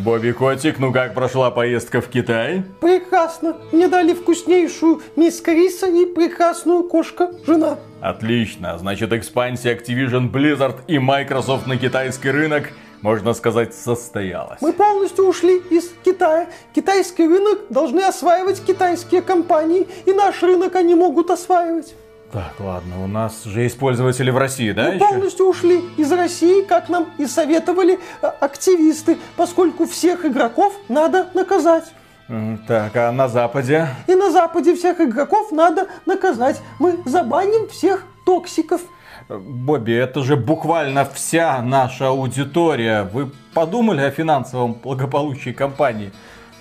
Бобби Котик, ну как прошла поездка в Китай? Прекрасно. Мне дали вкуснейшую мисс риса и прекрасную кошка-жена. Отлично. Значит, экспансия Activision Blizzard и Microsoft на китайский рынок можно сказать, состоялась. Мы полностью ушли из Китая. Китайский рынок должны осваивать китайские компании, и наш рынок они могут осваивать. Так, ладно, у нас же есть пользователи в России, да? Мы еще? полностью ушли из России, как нам и советовали э, активисты, поскольку всех игроков надо наказать. Так, а на Западе? И на Западе всех игроков надо наказать. Мы забаним всех токсиков. Бобби, это же буквально вся наша аудитория. Вы подумали о финансовом благополучии компании?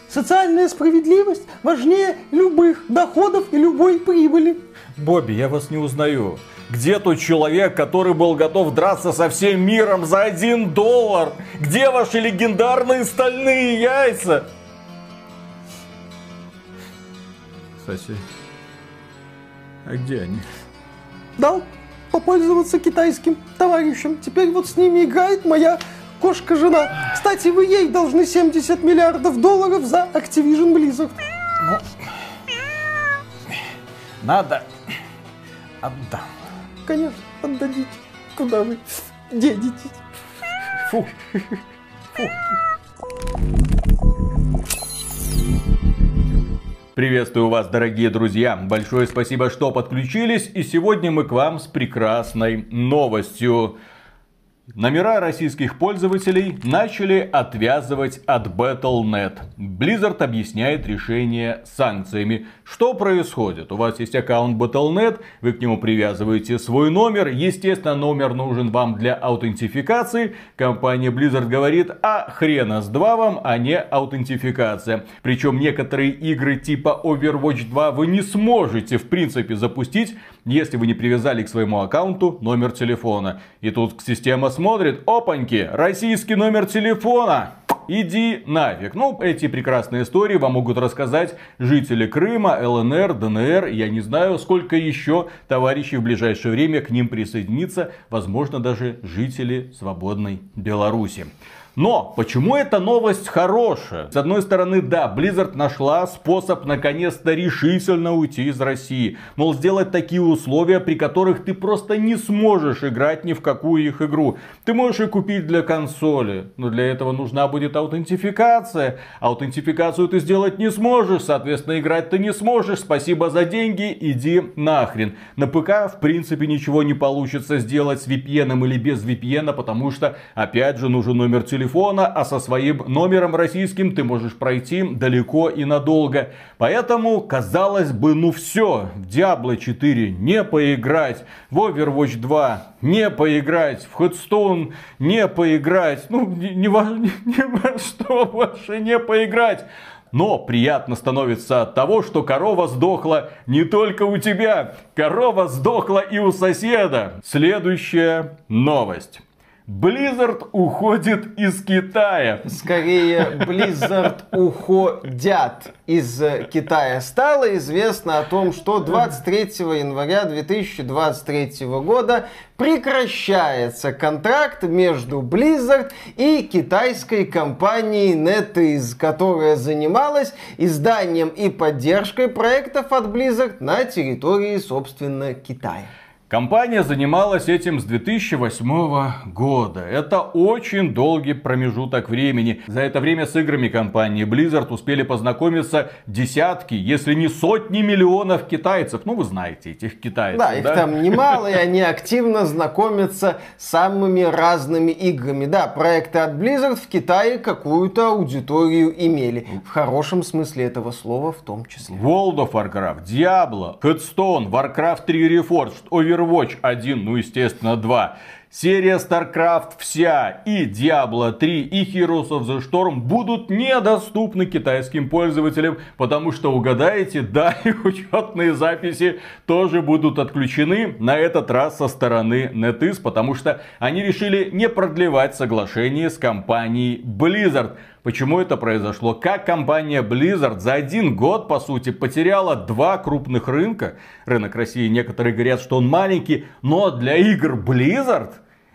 Социальная справедливость важнее любых доходов и любой прибыли. Бобби, я вас не узнаю. Где тот человек, который был готов драться со всем миром за один доллар? Где ваши легендарные стальные яйца? Кстати, а где они? Дал попользоваться китайским товарищем. Теперь вот с ними играет моя кошка-жена. Кстати, вы ей должны 70 миллиардов долларов за Activision Blizzard. Ну, надо отдам. Конечно, отдадите. Куда вы денетесь? Фу. Фу. Приветствую вас, дорогие друзья. Большое спасибо, что подключились. И сегодня мы к вам с прекрасной новостью. Номера российских пользователей начали отвязывать от Battle.net. Blizzard объясняет решение санкциями. Что происходит? У вас есть аккаунт Battle.net, вы к нему привязываете свой номер. Естественно, номер нужен вам для аутентификации. Компания Blizzard говорит, а хрена с два вам, а не аутентификация. Причем некоторые игры типа Overwatch 2 вы не сможете в принципе запустить, если вы не привязали к своему аккаунту номер телефона. И тут система смотрит, опаньки, российский номер телефона. Иди нафиг. Ну, эти прекрасные истории вам могут рассказать жители Крыма, ЛНР, ДНР. Я не знаю, сколько еще товарищей в ближайшее время к ним присоединится. Возможно, даже жители свободной Беларуси. Но почему эта новость хорошая? С одной стороны, да, Blizzard нашла способ наконец-то решительно уйти из России. Мол, сделать такие условия, при которых ты просто не сможешь играть ни в какую их игру. Ты можешь и купить для консоли, но для этого нужна будет аутентификация. Аутентификацию ты сделать не сможешь, соответственно, играть ты не сможешь. Спасибо за деньги, иди нахрен. На ПК, в принципе, ничего не получится сделать с VPN или без VPN, потому что, опять же, нужен номер телефона телефона, а со своим номером российским ты можешь пройти далеко и надолго. Поэтому, казалось бы, ну все, в Diablo 4 не поиграть, в Overwatch 2 не поиграть, в Headstone не поиграть, ну ни, ни, ни во что больше не поиграть. Но приятно становится от того, что корова сдохла не только у тебя, корова сдохла и у соседа. Следующая новость. Blizzard уходит из Китая. Скорее, Blizzard уходят из Китая. Стало известно о том, что 23 января 2023 года прекращается контракт между Blizzard и китайской компанией NetEase, которая занималась изданием и поддержкой проектов от Blizzard на территории, собственно, Китая. Компания занималась этим с 2008 года. Это очень долгий промежуток времени. За это время с играми компании Blizzard успели познакомиться десятки, если не сотни миллионов китайцев. Ну, вы знаете этих китайцев. Да, их да? там немало, и они активно знакомятся с самыми разными играми. Да, проекты от Blizzard в Китае какую-то аудиторию имели. В хорошем смысле этого слова в том числе. World of Warcraft, Diablo, Hearthstone, Warcraft 3 Reforged, Over Overwatch 1, ну естественно 2. Серия StarCraft вся и Diablo 3 и Heroes of the Storm будут недоступны китайским пользователям, потому что угадаете, да, и учетные записи тоже будут отключены, на этот раз со стороны NetEase, потому что они решили не продлевать соглашение с компанией Blizzard. Почему это произошло? Как компания Blizzard за один год, по сути, потеряла два крупных рынка. Рынок России, некоторые говорят, что он маленький, но для игр Blizzard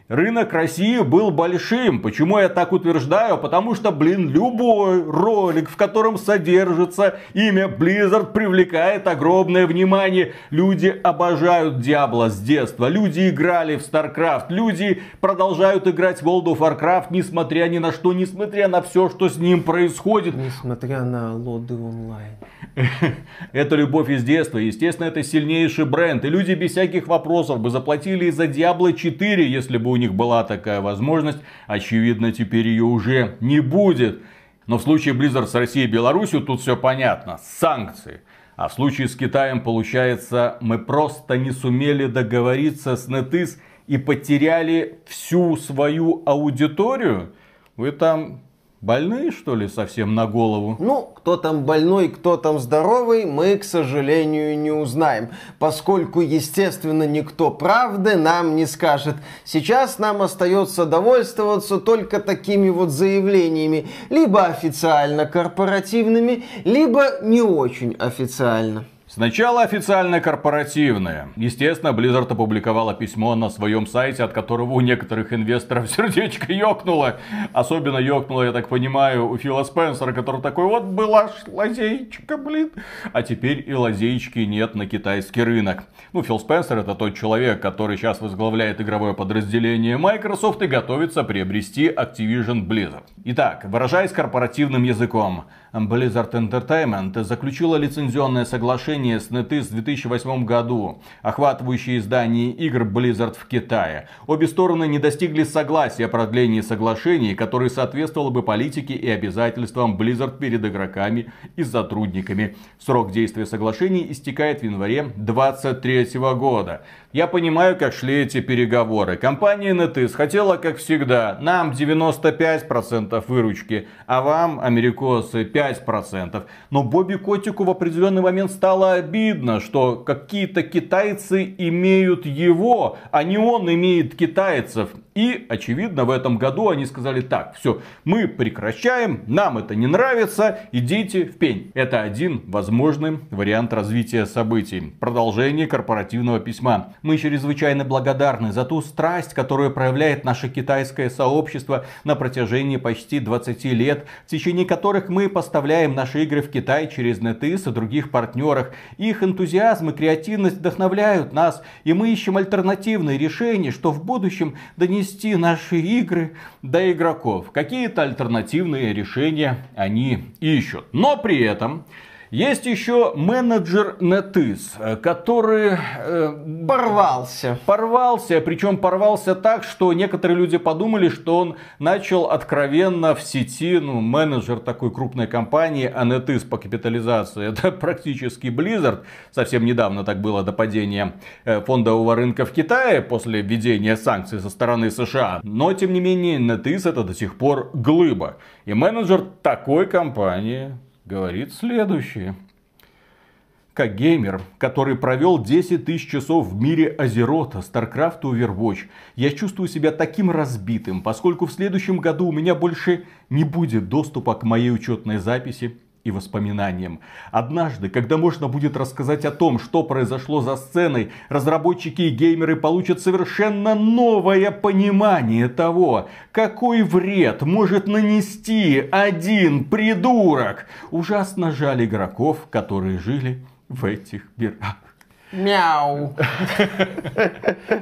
Рынок России был большим. Почему я так утверждаю? Потому что, блин, любой ролик, в котором содержится имя Blizzard, привлекает огромное внимание. Люди обожают Диабло с детства. Люди играли в StarCraft. Люди продолжают играть в World of Warcraft, несмотря ни на что, несмотря на все, что с ним происходит. Несмотря на лоды онлайн. Это любовь из детства. Естественно, это сильнейший бренд. И люди без всяких вопросов бы заплатили за Diablo 4, если бы у них была такая возможность. Очевидно, теперь ее уже не будет. Но в случае Blizzard с Россией и Беларусью тут все понятно. Санкции. А в случае с Китаем получается, мы просто не сумели договориться с NetEase и потеряли всю свою аудиторию. Вы там Больные, что ли, совсем на голову? Ну, кто там больной, кто там здоровый, мы, к сожалению, не узнаем, поскольку, естественно, никто правды нам не скажет. Сейчас нам остается довольствоваться только такими вот заявлениями, либо официально корпоративными, либо не очень официально. Сначала официально корпоративное. Естественно, Blizzard опубликовала письмо на своем сайте, от которого у некоторых инвесторов сердечко ёкнуло. Особенно ёкнуло, я так понимаю, у Фила Спенсера, который такой, вот была лазейчика, блин. А теперь и лазейчики нет на китайский рынок. Ну, Фил Спенсер это тот человек, который сейчас возглавляет игровое подразделение Microsoft и готовится приобрести Activision Blizzard. Итак, выражаясь корпоративным языком, Blizzard Entertainment заключила лицензионное соглашение с NetEase в 2008 году, охватывающее издание игр Blizzard в Китае. Обе стороны не достигли согласия о продлении соглашений, которое соответствовало бы политике и обязательствам Blizzard перед игроками и сотрудниками. Срок действия соглашений истекает в январе 2023 года. Я понимаю, как шли эти переговоры. Компания NetEase хотела, как всегда, нам 95% выручки, а вам, америкосы, 5%. Но Бобби Котику в определенный момент стало обидно, что какие-то китайцы имеют его, а не он имеет китайцев. И, очевидно, в этом году они сказали так, все, мы прекращаем, нам это не нравится, идите в пень. Это один возможный вариант развития событий. Продолжение корпоративного письма. Мы чрезвычайно благодарны за ту страсть, которую проявляет наше китайское сообщество на протяжении почти 20 лет, в течение которых мы поставляем наши игры в Китай через NetEase и других партнерах. Их энтузиазм и креативность вдохновляют нас, и мы ищем альтернативные решения, что в будущем донесет донести наши игры до игроков. Какие-то альтернативные решения они ищут. Но при этом есть еще менеджер NetEase, который э, порвался. Порвался, причем порвался так, что некоторые люди подумали, что он начал откровенно в сети, ну, менеджер такой крупной компании, а NetEase по капитализации, это практически Blizzard. Совсем недавно так было до падения э, фондового рынка в Китае после введения санкций со стороны США. Но, тем не менее, NetEase это до сих пор глыба. И менеджер такой компании говорит следующее. Как геймер, который провел 10 тысяч часов в мире Азерота, StarCraft и Overwatch, я чувствую себя таким разбитым, поскольку в следующем году у меня больше не будет доступа к моей учетной записи, и воспоминаниям. Однажды, когда можно будет рассказать о том, что произошло за сценой, разработчики и геймеры получат совершенно новое понимание того, какой вред может нанести один придурок. Ужасно жаль игроков, которые жили в этих мирах. Мяу.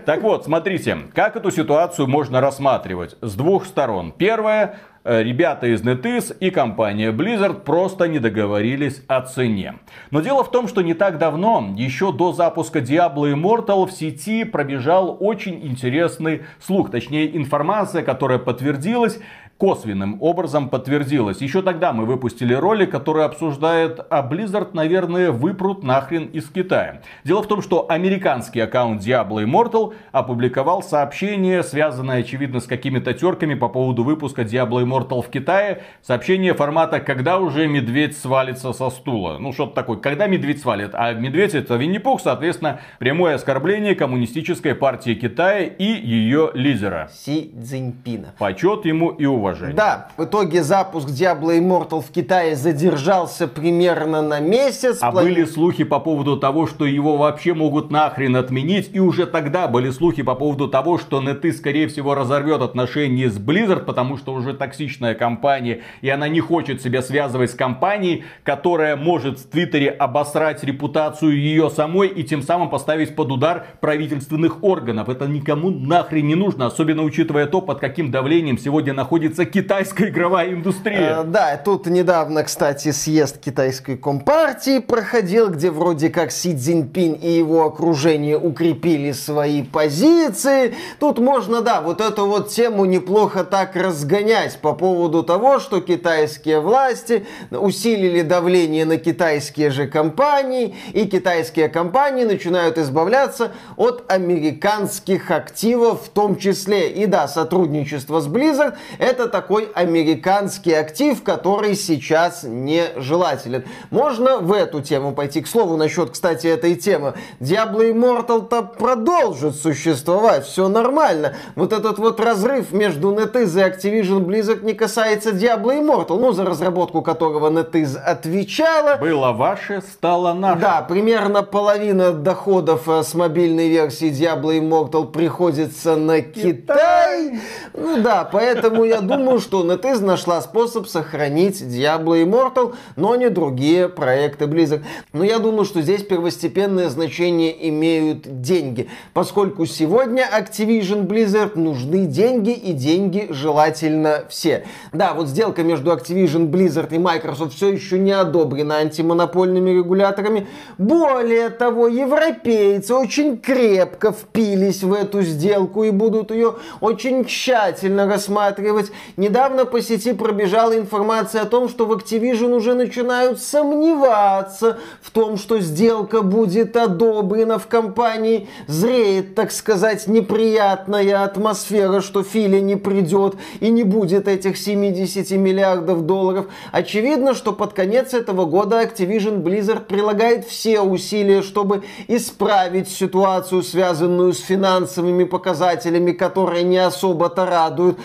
Так вот, смотрите, как эту ситуацию можно рассматривать с двух сторон. Первое, Э, ребята из NetEase и компания Blizzard просто не договорились о цене. Но дело в том, что не так давно, еще до запуска Diablo Immortal в сети пробежал очень интересный слух, точнее информация, которая подтвердилась косвенным образом подтвердилось. Еще тогда мы выпустили ролик, который обсуждает, а Blizzard, наверное, выпрут нахрен из Китая. Дело в том, что американский аккаунт Diablo Immortal опубликовал сообщение, связанное, очевидно, с какими-то терками по поводу выпуска Diablo Immortal в Китае. Сообщение формата «Когда уже медведь свалится со стула?» Ну, что-то такое. Когда медведь свалит? А медведь это Винни-Пух, соответственно, прямое оскорбление коммунистической партии Китая и ее лидера. Си Цзиньпина. Почет ему и уважение уважение. Да, в итоге запуск Diablo Immortal в Китае задержался примерно на месяц. А Плани- были слухи по поводу того, что его вообще могут нахрен отменить. И уже тогда были слухи по поводу того, что NetEase, скорее всего, разорвет отношения с Blizzard, потому что уже токсичная компания, и она не хочет себя связывать с компанией, которая может в Твиттере обосрать репутацию ее самой и тем самым поставить под удар правительственных органов. Это никому нахрен не нужно, особенно учитывая то, под каким давлением сегодня находится китайская игровая Э, индустрия. Да, тут недавно, кстати, съезд китайской компартии проходил, где вроде как Си Цзиньпинь и его окружение укрепили свои позиции. Тут можно, да, вот эту вот тему неплохо так разгонять по поводу того, что китайские власти усилили давление на китайские же компании, и китайские компании начинают избавляться от американских активов в том числе. И да, сотрудничество с Blizzard это такой американский актив, который сейчас нежелателен. Можно в эту тему пойти. К слову, насчет, кстати, этой темы. Diablo Immortal-то продолжит существовать, все нормально. Вот этот вот разрыв между NetEase и Activision Blizzard не касается Diablo Immortal, ну, за разработку которого NetEase отвечала. Было ваше, стало наше. Да, примерно половина доходов э, с мобильной версии Diablo Immortal приходится на Китай. Ну да, поэтому я думаю, что NetEase нашла способ сохранить Diablo Immortal, но не другие проекты Blizzard. Но я думаю, что здесь первостепенное значение имеют деньги, поскольку сегодня Activision Blizzard нужны деньги и деньги желательно все. Да, вот сделка между Activision Blizzard и Microsoft все еще не одобрена антимонопольными регуляторами. Более того, европейцы очень крепко впились в эту сделку и будут ее очень тщательно рассматривать. Недавно по сети пробежала информация о том, что в Activision уже начинают сомневаться в том, что сделка будет одобрена в компании. Зреет, так сказать, неприятная атмосфера, что Филя не придет и не будет этих 70 миллиардов долларов. Очевидно, что под конец этого года Activision Blizzard прилагает все усилия, чтобы исправить ситуацию, связанную с финансовыми показателями, которые не особо-то радуют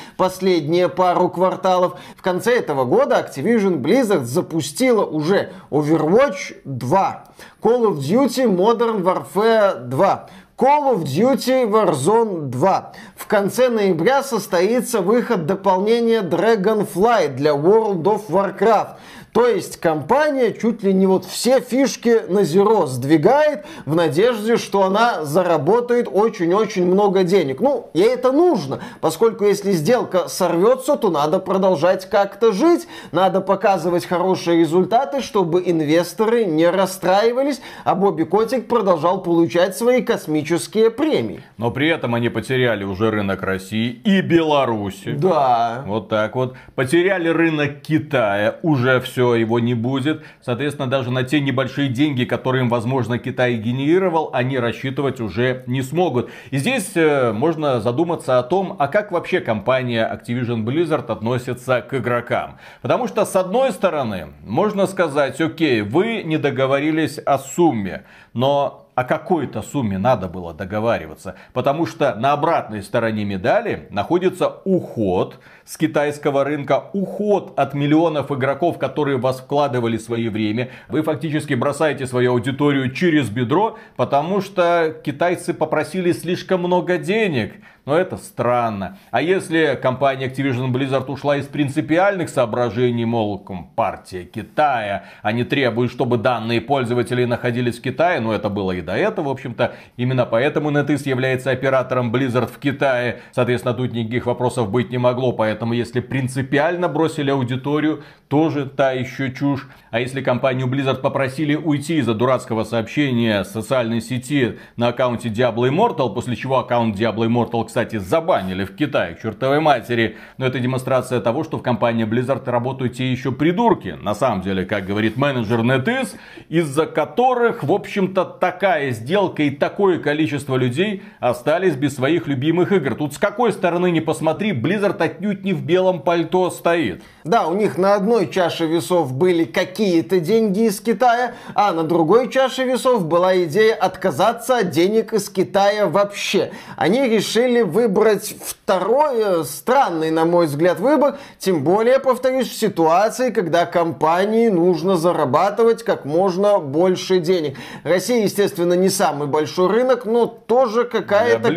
пару кварталов. В конце этого года Activision Blizzard запустила уже Overwatch 2, Call of Duty Modern Warfare 2, Call of Duty Warzone 2. В конце ноября состоится выход дополнения Dragonflight для World of Warcraft. То есть компания чуть ли не вот все фишки на зеро сдвигает в надежде, что она заработает очень-очень много денег. Ну, ей это нужно, поскольку если сделка сорвется, то надо продолжать как-то жить, надо показывать хорошие результаты, чтобы инвесторы не расстраивались, а Бобби Котик продолжал получать свои космические премии. Но при этом они потеряли уже рынок России и Беларуси. Да. Вот так вот. Потеряли рынок Китая, уже все, его не будет. Соответственно, даже на те небольшие деньги, которые им, возможно, Китай генерировал, они рассчитывать уже не смогут. И здесь э, можно задуматься о том, а как вообще компания Activision Blizzard относится к игрокам. Потому что, с одной стороны, можно сказать, окей, вы не договорились о сумме, но о какой-то сумме надо было договариваться. Потому что на обратной стороне медали находится уход с китайского рынка, уход от миллионов игроков, которые вас вкладывали свое время. Вы фактически бросаете свою аудиторию через бедро, потому что китайцы попросили слишком много денег. Но это странно. А если компания Activision Blizzard ушла из принципиальных соображений, мол, партия Китая, они требуют, чтобы данные пользователей находились в Китае, но это было и до этого, в общем-то. Именно поэтому NetEase является оператором Blizzard в Китае. Соответственно, тут никаких вопросов быть не могло. Поэтому, если принципиально бросили аудиторию, тоже та еще чушь. А если компанию Blizzard попросили уйти из-за дурацкого сообщения социальной сети на аккаунте Diablo Immortal, после чего аккаунт Diablo Immortal, кстати, забанили в Китае к чертовой матери. Но это демонстрация того, что в компании Blizzard работают те еще придурки. На самом деле, как говорит менеджер NetEase, из-за которых, в общем-то, такая сделка и такое количество людей остались без своих любимых игр. Тут с какой стороны не посмотри, Blizzard отнюдь не в белом пальто стоит. Да, у них на одной чаше весов были какие-то деньги из Китая, а на другой чаше весов была идея отказаться от денег из Китая вообще. Они решили выбрать второй, странный, на мой взгляд, выбор. Тем более, повторюсь, в ситуации, когда компании нужно зарабатывать как можно больше денег. Россия, естественно, не самый большой рынок, но тоже какая-то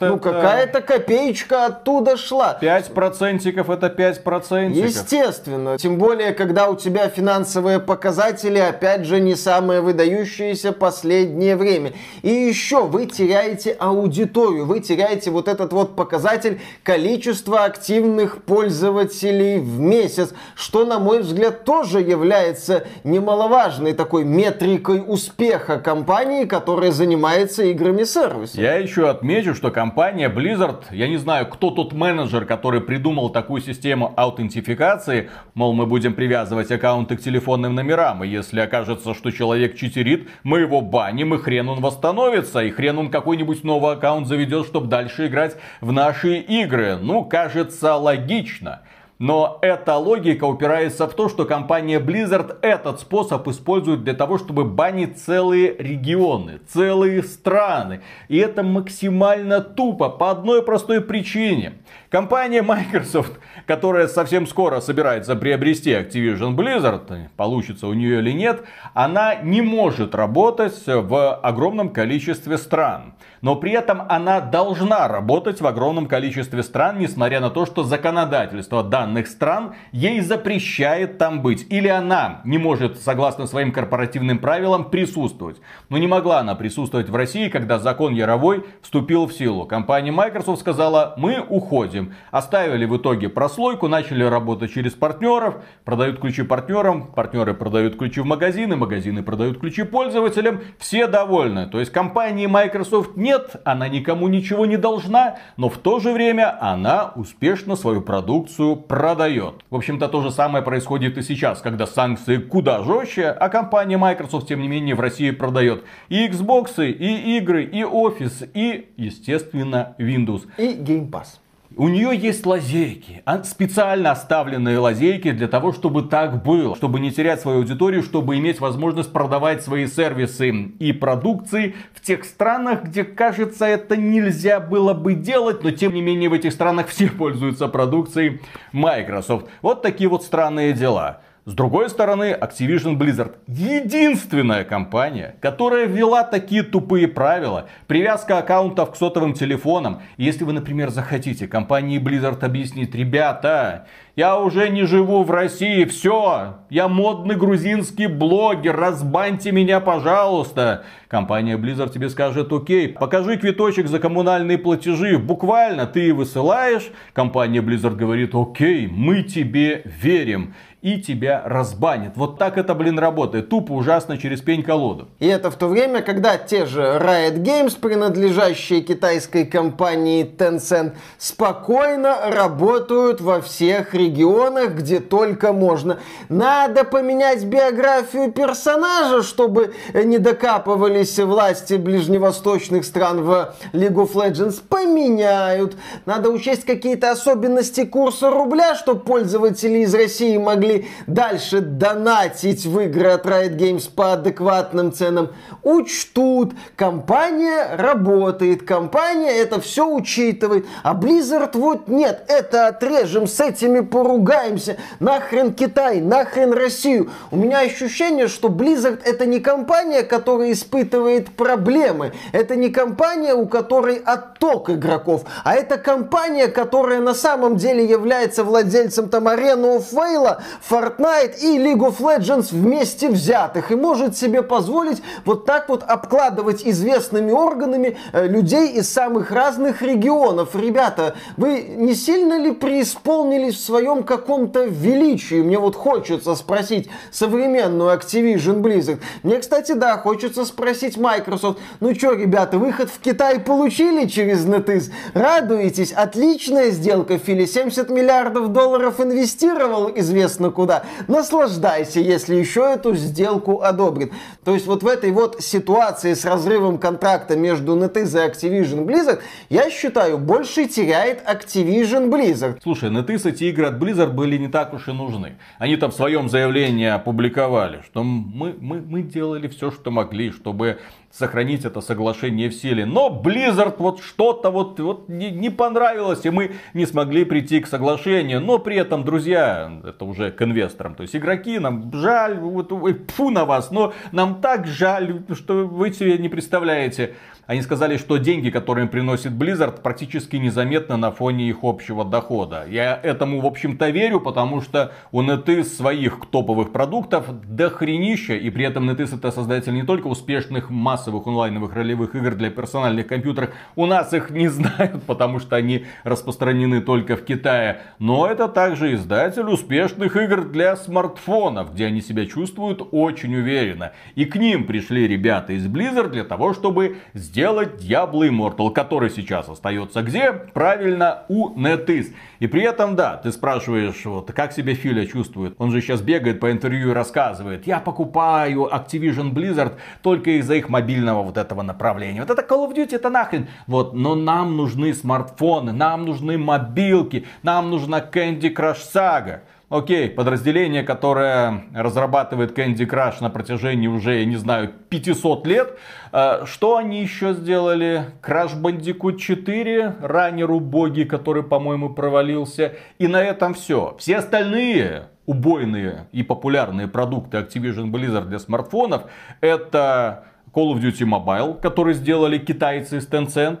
ну, какая-то копеечка оттуда шла. 5 процентиков это 5 процентиков. Естественно. Тем более, когда у тебя финансовые показатели, опять же, не самые выдающиеся последнее время. И еще вы теряете аудиторию, вы теряете вот этот вот показатель количества активных пользователей в месяц, что, на мой взгляд, тоже является немаловажной такой метрикой успеха компании, которая занимается играми сервиса. Я еще отмечу, что компания Blizzard, я не знаю, кто тот менеджер, который придумал такую систему аутентификации, мол, мы будем привязывать аккаунты к телефонным номерам, и если окажется, что человек читерит, мы его баним, и хрен он восстановится, и хрен он какой-нибудь новый аккаунт заведет, чтобы дальше играть в наши игры. Ну, кажется, логично. Но эта логика упирается в то, что компания Blizzard этот способ использует для того, чтобы банить целые регионы, целые страны. И это максимально тупо по одной простой причине. Компания Microsoft, которая совсем скоро собирается приобрести Activision Blizzard, получится у нее или нет, она не может работать в огромном количестве стран. Но при этом она должна работать в огромном количестве стран, несмотря на то, что законодательство данных стран ей запрещает там быть. Или она не может, согласно своим корпоративным правилам, присутствовать. Но не могла она присутствовать в России, когда закон Яровой вступил в силу. Компания Microsoft сказала, мы уходим. Оставили в итоге прослойку, начали работать через партнеров, продают ключи партнерам, партнеры продают ключи в магазины, магазины продают ключи пользователям. Все довольны. То есть компании Microsoft нет, она никому ничего не должна, но в то же время она успешно свою продукцию продает. В общем-то, то же самое происходит и сейчас, когда санкции куда жестче, а компания Microsoft, тем не менее, в России продает и Xbox, и игры, и Office, и, естественно, Windows. И Game Pass. У нее есть лазейки, а, специально оставленные лазейки для того, чтобы так было, чтобы не терять свою аудиторию, чтобы иметь возможность продавать свои сервисы и продукции в тех странах, где, кажется, это нельзя было бы делать, но тем не менее в этих странах все пользуются продукцией Microsoft. Вот такие вот странные дела. С другой стороны, Activision Blizzard единственная компания, которая ввела такие тупые правила. Привязка аккаунтов к сотовым телефонам. Если вы, например, захотите компании Blizzard объяснить, ребята, я уже не живу в России, все, я модный грузинский блогер, разбаньте меня, пожалуйста. Компания Blizzard тебе скажет, окей, покажи квиточек за коммунальные платежи, буквально ты высылаешь, компания Blizzard говорит, окей, мы тебе верим и тебя разбанит. Вот так это, блин, работает. Тупо, ужасно, через пень-колоду. И это в то время, когда те же Riot Games, принадлежащие китайской компании Tencent, спокойно работают во всех регионах, где только можно. Надо поменять биографию персонажа, чтобы не докапывались власти ближневосточных стран в League of Legends. Поменяют. Надо учесть какие-то особенности курса рубля, чтобы пользователи из России могли дальше донатить в игры от Riot Games по адекватным ценам, учтут. Компания работает, компания это все учитывает. А Blizzard вот нет, это отрежем, с этими поругаемся. Нахрен Китай, нахрен Россию. У меня ощущение, что Blizzard это не компания, которая испытывает проблемы. Это не компания, у которой отток игроков, а это компания, которая на самом деле является владельцем там Arena of Veil, Fortnite и League of Legends вместе взятых и может себе позволить вот так вот обкладывать известными органами э, людей из самых разных регионов. Ребята, вы не сильно ли преисполнились в своем каком-то величии? Мне вот хочется спросить современную Activision Blizzard. Мне, кстати, да, хочется спросить Microsoft. Ну что, ребята, выход в Китай получили через NetEase? Радуетесь? Отличная сделка. Фили 70 миллиардов долларов инвестировал известно куда. Наслаждайся, если еще эту сделку одобрит. То есть вот в этой вот ситуации с разрывом контракта между NetEase и Activision Blizzard, я считаю, больше теряет Activision Blizzard. Слушай, NetEase эти игры от Blizzard были не так уж и нужны. Они там в своем заявлении опубликовали, что мы, мы, мы делали все, что могли, чтобы сохранить это соглашение в силе. Но Blizzard вот что-то вот, вот не, не понравилось, и мы не смогли прийти к соглашению. Но при этом, друзья, это уже к инвесторам, то есть игроки, нам жаль, вот, фу на вас, но нам так жаль, что вы себе не представляете. Они сказали, что деньги, которые им приносит Blizzard, практически незаметны на фоне их общего дохода. Я этому, в общем-то, верю, потому что у NetEase своих топовых продуктов дохренища, и при этом NetEase это создатель не только успешных массовых онлайновых ролевых игр для персональных компьютеров, у нас их не знают, потому что они распространены только в Китае, но это также издатель успешных игр для смартфонов, где они себя чувствуют очень уверенно. И к ним пришли ребята из Blizzard для того, чтобы сделать Diablo Immortal, который сейчас остается где? Правильно, у NetEase. И при этом, да, ты спрашиваешь, вот, как себя Филя чувствует. Он же сейчас бегает по интервью и рассказывает, я покупаю Activision Blizzard только из-за их мобильного вот этого направления. Вот это Call of Duty, это нахрен. Вот, но нам нужны смартфоны, нам нужны мобилки, нам нужна Candy Crush Saga. Окей, подразделение, которое разрабатывает Candy Crush на протяжении уже, я не знаю, 500 лет. Э, что они еще сделали? Crash Bandicoot 4, раннер убогий, который, по-моему, провалился. И на этом все. Все остальные убойные и популярные продукты Activision Blizzard для смартфонов это Call of Duty Mobile, который сделали китайцы из Tencent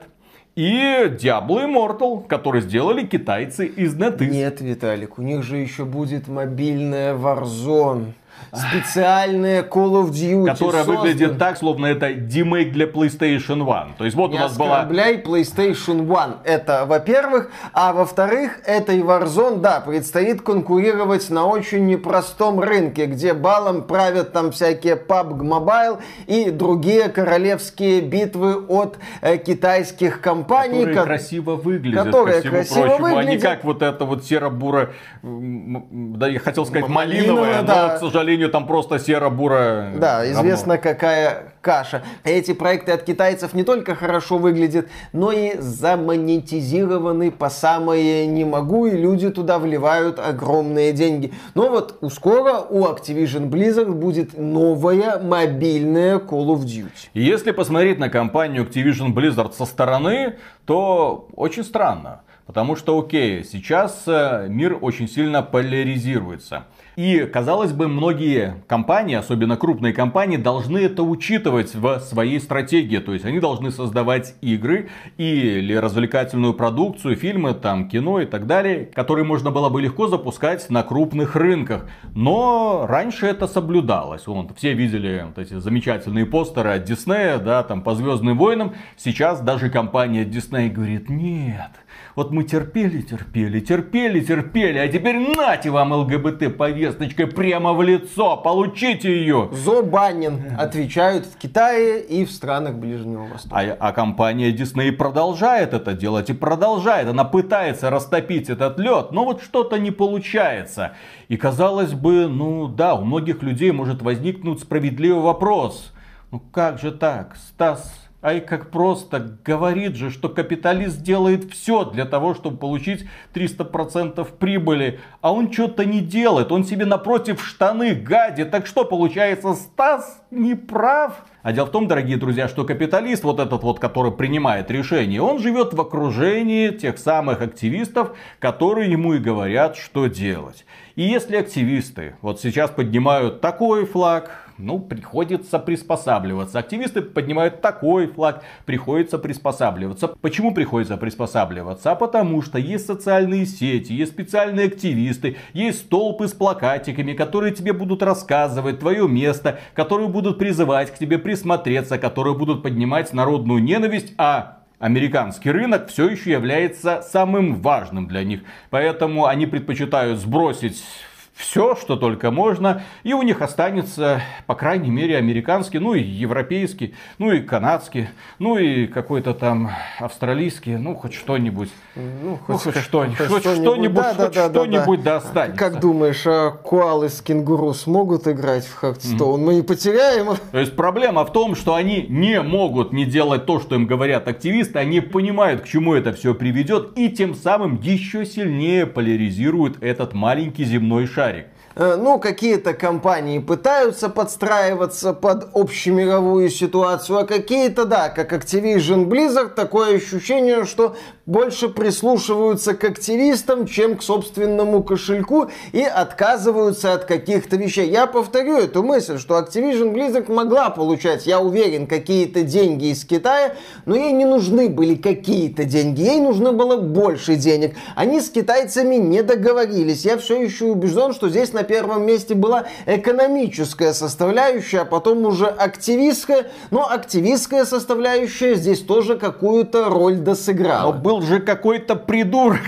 и Diablo Immortal, который сделали китайцы из NetEase. Нет, Виталик, у них же еще будет мобильная Warzone специальная Call of Duty. Которая создан... выглядит так, словно это демейк для PlayStation One. То есть вот Не у нас была... PlayStation One. Это, во-первых. А во-вторых, этой Warzone, да, предстоит конкурировать на очень непростом рынке, где балом правят там всякие PUBG Mobile и другие королевские битвы от э, китайских компаний. Которые ко... красиво выглядят, которые красиво прочему. выглядят. А не как вот это вот серо-буро, да, я хотел сказать малиновое, да. но, к сожалению, сожалению, там просто серо-буро. Да, известно какая каша. Эти проекты от китайцев не только хорошо выглядят, но и замонетизированы по самое не могу, и люди туда вливают огромные деньги. Но вот скоро у Activision Blizzard будет новая мобильная Call of Duty. Если посмотреть на компанию Activision Blizzard со стороны, то очень странно. Потому что, окей, сейчас э, мир очень сильно поляризируется. И, казалось бы, многие компании, особенно крупные компании, должны это учитывать в своей стратегии. То есть они должны создавать игры или развлекательную продукцию, фильмы, там, кино и так далее, которые можно было бы легко запускать на крупных рынках. Но раньше это соблюдалось. Вон, все видели вот эти замечательные постеры от Диснея, да, там, по Звездным войнам. Сейчас даже компания Disney говорит, нет, вот мы терпели, терпели, терпели, терпели, а теперь нате вам ЛГБТ повесточкой прямо в лицо, получите ее. Зобанин, отвечают в Китае и в странах Ближнего Востока. А, а компания Disney продолжает это делать и продолжает. Она пытается растопить этот лед, но вот что-то не получается. И казалось бы, ну да, у многих людей может возникнуть справедливый вопрос. Ну как же так, Стас Ай, как просто говорит же, что капиталист делает все для того, чтобы получить 300% прибыли. А он что-то не делает. Он себе напротив штаны гадит. Так что получается, Стас не прав? А дело в том, дорогие друзья, что капиталист, вот этот вот, который принимает решения, он живет в окружении тех самых активистов, которые ему и говорят, что делать. И если активисты вот сейчас поднимают такой флаг, ну, приходится приспосабливаться. Активисты поднимают такой флаг, приходится приспосабливаться. Почему приходится приспосабливаться? А потому что есть социальные сети, есть специальные активисты, есть столпы с плакатиками, которые тебе будут рассказывать твое место, которые будут призывать к тебе присмотреться, которые будут поднимать народную ненависть, а Американский рынок все еще является самым важным для них. Поэтому они предпочитают сбросить все, что только можно, и у них останется, по крайней мере, американский, ну и европейский, ну и канадский, ну и какой-то там австралийский, ну хоть что-нибудь. Ну, хоть, ну, хоть что-нибудь, хоть что-нибудь, да, хоть да, что-нибудь да, да, да останется. Как думаешь, а коалы с кенгуру смогут играть в Хардстоун? Mm-hmm. Мы не потеряем То есть проблема в том, что они не могут не делать то, что им говорят активисты, они понимают, к чему это все приведет, и тем самым еще сильнее поляризируют этот маленький земной шар шарик. Э, ну, какие-то компании пытаются подстраиваться под общемировую ситуацию, а какие-то, да, как Activision Blizzard, такое ощущение, что больше прислушиваются к активистам, чем к собственному кошельку и отказываются от каких-то вещей. Я повторю эту мысль, что Activision Blizzard могла получать, я уверен, какие-то деньги из Китая, но ей не нужны были какие-то деньги, ей нужно было больше денег. Они с китайцами не договорились. Я все еще убежден, что здесь на первом месте была экономическая составляющая, а потом уже активистская, но активистская составляющая здесь тоже какую-то роль досыграла. Но был же какой-то придурок,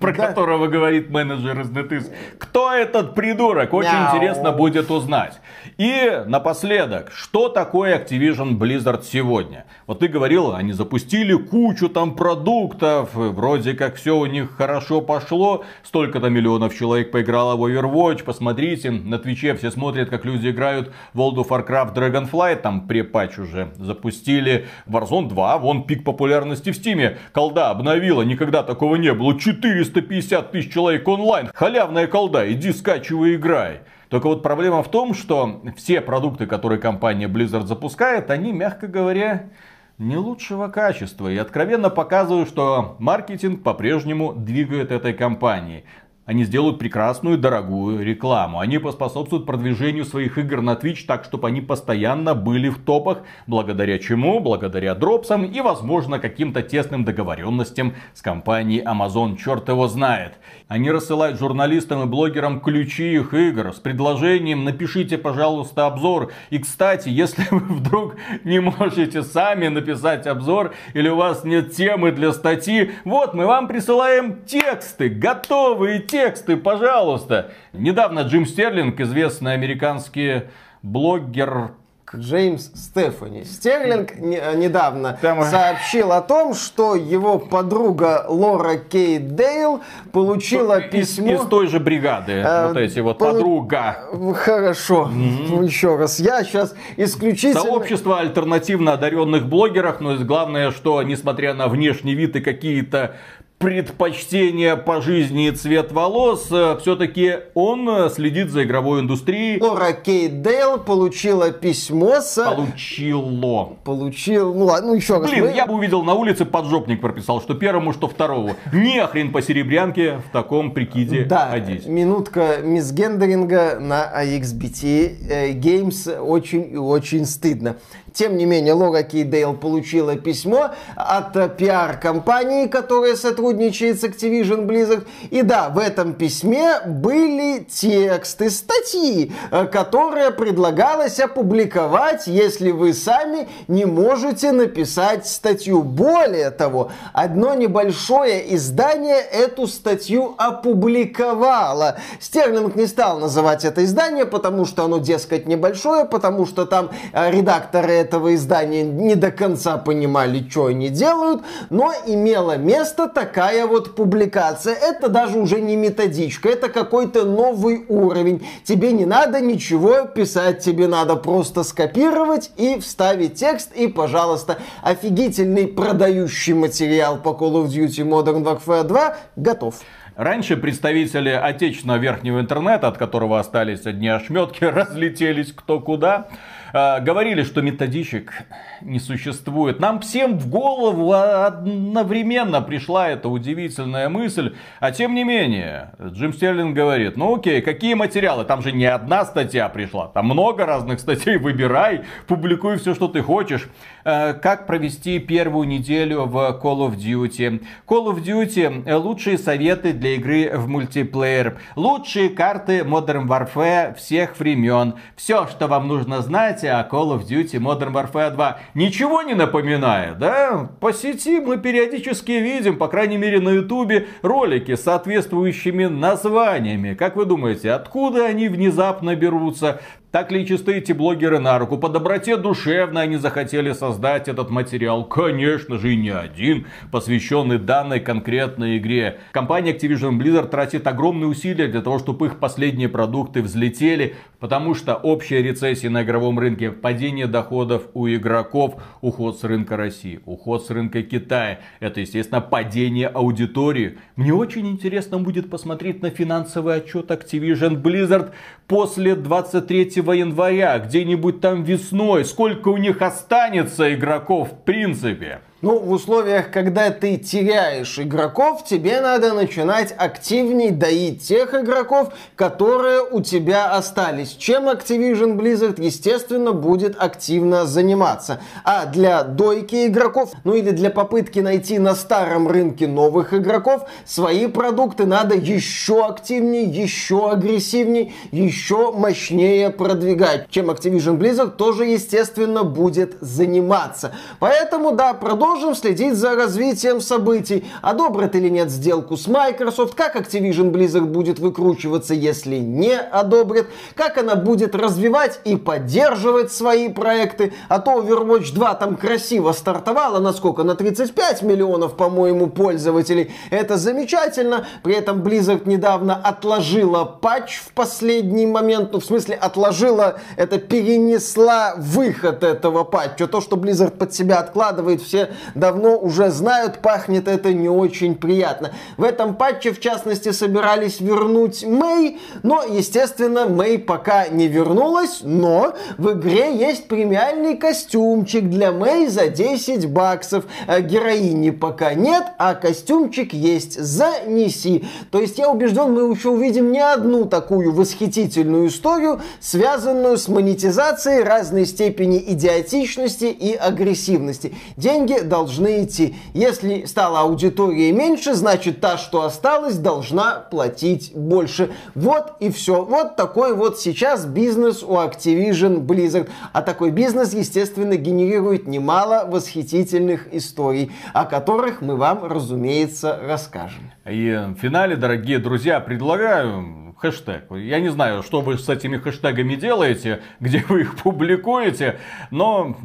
про Да. которого говорит менеджер из NetEase. Кто этот придурок? Очень Мяу. интересно будет узнать. И напоследок, что такое Activision Blizzard сегодня? Вот ты говорил, они запустили кучу там продуктов, вроде как все у них хорошо пошло, столько-то миллионов человек поиграло в Overwatch, посмотрите, на Твиче все смотрят, как люди играют в World of Warcraft Dragonflight, там препатч уже запустили, Warzone 2, вон пик популярности в Стиме, колда обновила, никогда такого не было, 450 тысяч человек онлайн, халявная колда, иди скачивай играй. Только вот проблема в том, что все продукты, которые компания Blizzard запускает, они, мягко говоря, не лучшего качества. И откровенно показывают, что маркетинг по-прежнему двигает этой компанией. Они сделают прекрасную, дорогую рекламу. Они поспособствуют продвижению своих игр на Twitch так, чтобы они постоянно были в топах. Благодаря чему? Благодаря дропсам и, возможно, каким-то тесным договоренностям с компанией Amazon. Черт его знает. Они рассылают журналистам и блогерам ключи их игр с предложением «Напишите, пожалуйста, обзор». И, кстати, если вы вдруг не можете сами написать обзор или у вас нет темы для статьи, вот мы вам присылаем тексты, готовые тексты, пожалуйста. Недавно Джим Стерлинг, известный американский блогер, Джеймс Стефани. Стерлинг э, недавно Там- сообщил о том, что его подруга Лора Кейт Дейл получила из, письмо... из той же бригады, Э, вот эти вот полу- подруга. Хорошо, Ну, еще раз. Я сейчас исключительно... Сообщество альтернативно одаренных блогерах, но главное, что несмотря на внешний вид и какие-то предпочтения по жизни и цвет волос, все-таки он э, следит за игровой индустрией. Лора Кейт Дейл получила письмо с... Получило. Получил... Ну ладно, ну еще раз. Блин, мы- я бы увидел на улице поджопник прописал, что первому, что второму. Не хрен по серебрянке в таком прикиде Да, ходить. минутка мисгендеринга на AXBT э, Games очень и очень стыдно. Тем не менее, Лора Кейдейл получила письмо от пиар-компании, которая сотрудничает с Activision Blizzard. И да, в этом письме были тексты статьи, э, которые предлагалось опубликовать, если вы сами не можете написать статью. Более того, одно небольшое издание эту статью опубликовало. Стерлинг не стал называть это издание, потому что оно, дескать, небольшое, потому что там э, редакторы этого издания не до конца понимали, что они делают, но имела место такая вот публикация. Это даже уже не методичка, это какой-то новый уровень. Тебе не надо ничего писать, тебе надо просто скопировать и вставить текст, и, пожалуйста, офигительный продающий материал по Call of Duty Modern Warfare 2 готов. Раньше представители отечественного верхнего интернета, от которого остались одни ошметки, разлетелись кто куда, э, говорили, что методичек не существует. Нам всем в голову одновременно пришла эта удивительная мысль. А тем не менее, Джим Стерлинг говорит, ну окей, какие материалы? Там же не одна статья пришла, там много разных статей. Выбирай, публикуй все, что ты хочешь. Э, Как провести первую неделю в Call of Duty? Call of Duty лучшие советы для игры в мультиплеер. Лучшие карты Modern Warfare всех времен. Все, что вам нужно знать о Call of Duty Modern Warfare 2. Ничего не напоминает, да? По сети мы периодически видим, по крайней мере на ютубе, ролики с соответствующими названиями. Как вы думаете, откуда они внезапно берутся? Так ли чисты эти блогеры на руку? По доброте душевно они захотели создать этот материал. Конечно же, и не один, посвященный данной конкретной игре. Компания Activision Blizzard тратит огромные усилия для того, чтобы их последние продукты взлетели, потому что общая рецессия на игровом рынке, падение доходов у игроков, уход с рынка России, уход с рынка Китая. Это, естественно, падение аудитории. Мне очень интересно будет посмотреть на финансовый отчет Activision Blizzard после 23 января, где-нибудь там весной. Сколько у них останется игроков в принципе. Ну, в условиях, когда ты теряешь игроков, тебе надо начинать активней доить тех игроков, которые у тебя остались. Чем Activision Blizzard, естественно, будет активно заниматься. А для дойки игроков, ну или для попытки найти на старом рынке новых игроков, свои продукты надо еще активнее, еще агрессивнее, еще мощнее продвигать. Чем Activision Blizzard тоже, естественно, будет заниматься. Поэтому, да, продукт продолжим следить за развитием событий. Одобрят или нет сделку с Microsoft, как Activision Blizzard будет выкручиваться, если не одобрит, как она будет развивать и поддерживать свои проекты. А то Overwatch 2 там красиво стартовала, насколько? На 35 миллионов, по-моему, пользователей. Это замечательно. При этом Blizzard недавно отложила патч в последний момент. Ну, в смысле, отложила, это перенесла выход этого патча. То, что Blizzard под себя откладывает, все давно уже знают, пахнет это не очень приятно. В этом патче, в частности, собирались вернуть Мэй, но, естественно, Мэй пока не вернулась, но в игре есть премиальный костюмчик для Мэй за 10 баксов. А героини пока нет, а костюмчик есть. Занеси. То есть я убежден, мы еще увидим не одну такую восхитительную историю, связанную с монетизацией разной степени идиотичности и агрессивности. Деньги должны идти. Если стала аудитория меньше, значит та, что осталась, должна платить больше. Вот и все. Вот такой вот сейчас бизнес у Activision Blizzard. А такой бизнес, естественно, генерирует немало восхитительных историй, о которых мы вам, разумеется, расскажем. И в финале, дорогие друзья, предлагаю хэштег. Я не знаю, что вы с этими хэштегами делаете, где вы их публикуете, но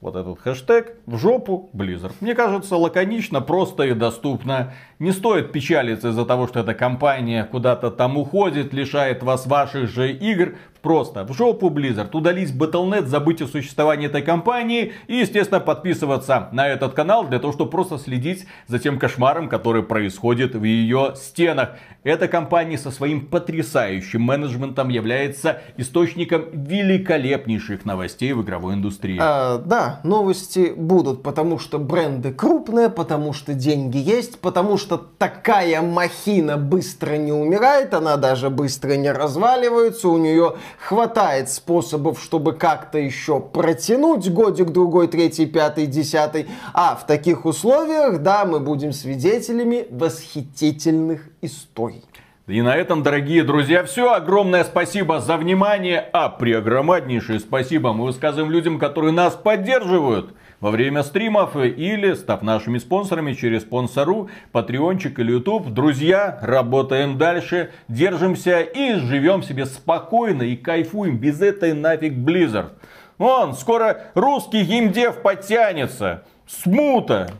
вот этот хэштег в жопу Blizzard. Мне кажется, лаконично, просто и доступно. Не стоит печалиться из-за того, что эта компания куда-то там уходит, лишает вас ваших же игр. Просто в жопу Blizzard, удалить Battle.net, забыть о существовании этой компании и, естественно, подписываться на этот канал для того, чтобы просто следить за тем кошмаром, который происходит в ее стенах. Эта компания со своим потрясающим менеджментом является источником великолепнейших новостей в игровой индустрии. А, да, новости будут, потому что бренды крупные, потому что деньги есть, потому что такая махина быстро не умирает, она даже быстро не разваливается, у нее хватает способов, чтобы как-то еще протянуть годик, другой, третий, пятый, десятый. А в таких условиях, да, мы будем свидетелями восхитительных историй. И на этом, дорогие друзья, все. Огромное спасибо за внимание. А преогромаднейшее спасибо мы высказываем людям, которые нас поддерживают во время стримов или став нашими спонсорами через спонсору, патреончик или YouTube. Друзья, работаем дальше, держимся и живем себе спокойно и кайфуем без этой нафиг Blizzard. Вон, скоро русский геймдев подтянется. Смута.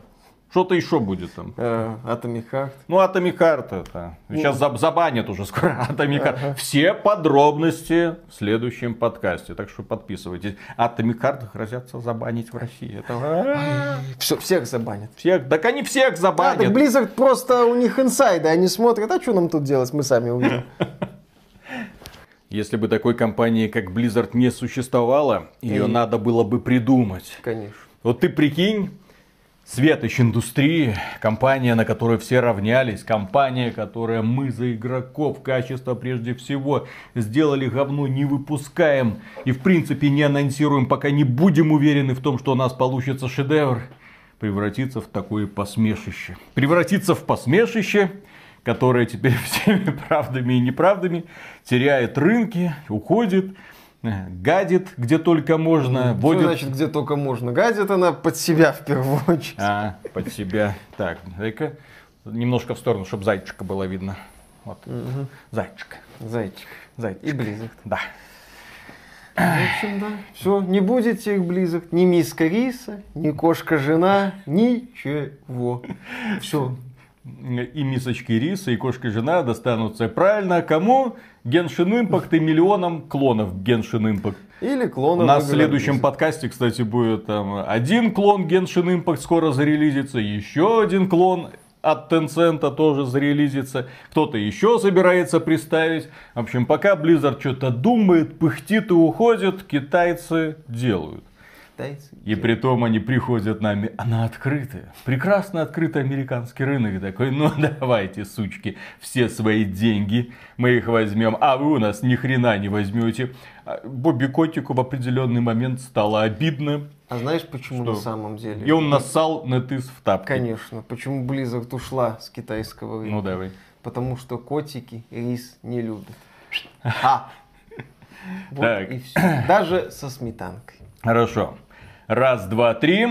Что-то еще будет там. Э, Atomic Heart. Ну, Heart это. Сейчас ну. забанят уже скоро. Ага. Все подробности в следующем подкасте. Так что подписывайтесь. Heart грозятся забанить в России. Это... Все, всех забанят. Всех, так они всех забанят. А, так Blizzard просто у них инсайды. Они смотрят, а что нам тут делать, мы сами увидим. Если бы такой компании, как Blizzard, не существовало, ее надо было бы придумать. Конечно. Вот ты прикинь, Светоч индустрии, компания, на которую все равнялись, компания, которая мы за игроков, качество прежде всего, сделали говно, не выпускаем и в принципе не анонсируем, пока не будем уверены в том, что у нас получится шедевр, превратиться в такое посмешище. Превратиться в посмешище, которое теперь всеми правдами и неправдами теряет рынки, уходит, гадит, где только можно. Что водит... значит, где только можно? Гадит она под себя в первую очередь. А, под себя. Так, дай-ка немножко в сторону, чтобы зайчика было видно. Вот. Угу. Зайчик. Зайчик. Зайчик. И близок. Да. В общем, да. Все, не будет их близок. Ни миска риса, ни кошка-жена, ничего. Все. И мисочки риса, и кошка-жена достанутся правильно кому? Genshin Impact и миллионам клонов Genshin Impact. Или клонов. На игр следующем Blizzard. подкасте, кстати, будет там один клон Genshin Impact скоро зарелизится, еще один клон от Tencent тоже зарелизится, кто-то еще собирается представить. В общем, пока Blizzard что-то думает, пыхтит и уходит, китайцы делают. Китайцы. И при том они приходят нами а на открытый, прекрасно открытый американский рынок такой, ну давайте, сучки, все свои деньги, мы их возьмем, а вы у нас ни хрена не возьмете. А Бобби Котику в определенный момент стало обидно, А знаешь, почему Что? на самом деле? и он нассал NetEase в тапки. Конечно. Почему Blizzard ушла с китайского рынка? Ну давай. Потому что котики рис не любят. А. Вот Так. и все. Даже со сметанкой. Хорошо. Раз, два, три.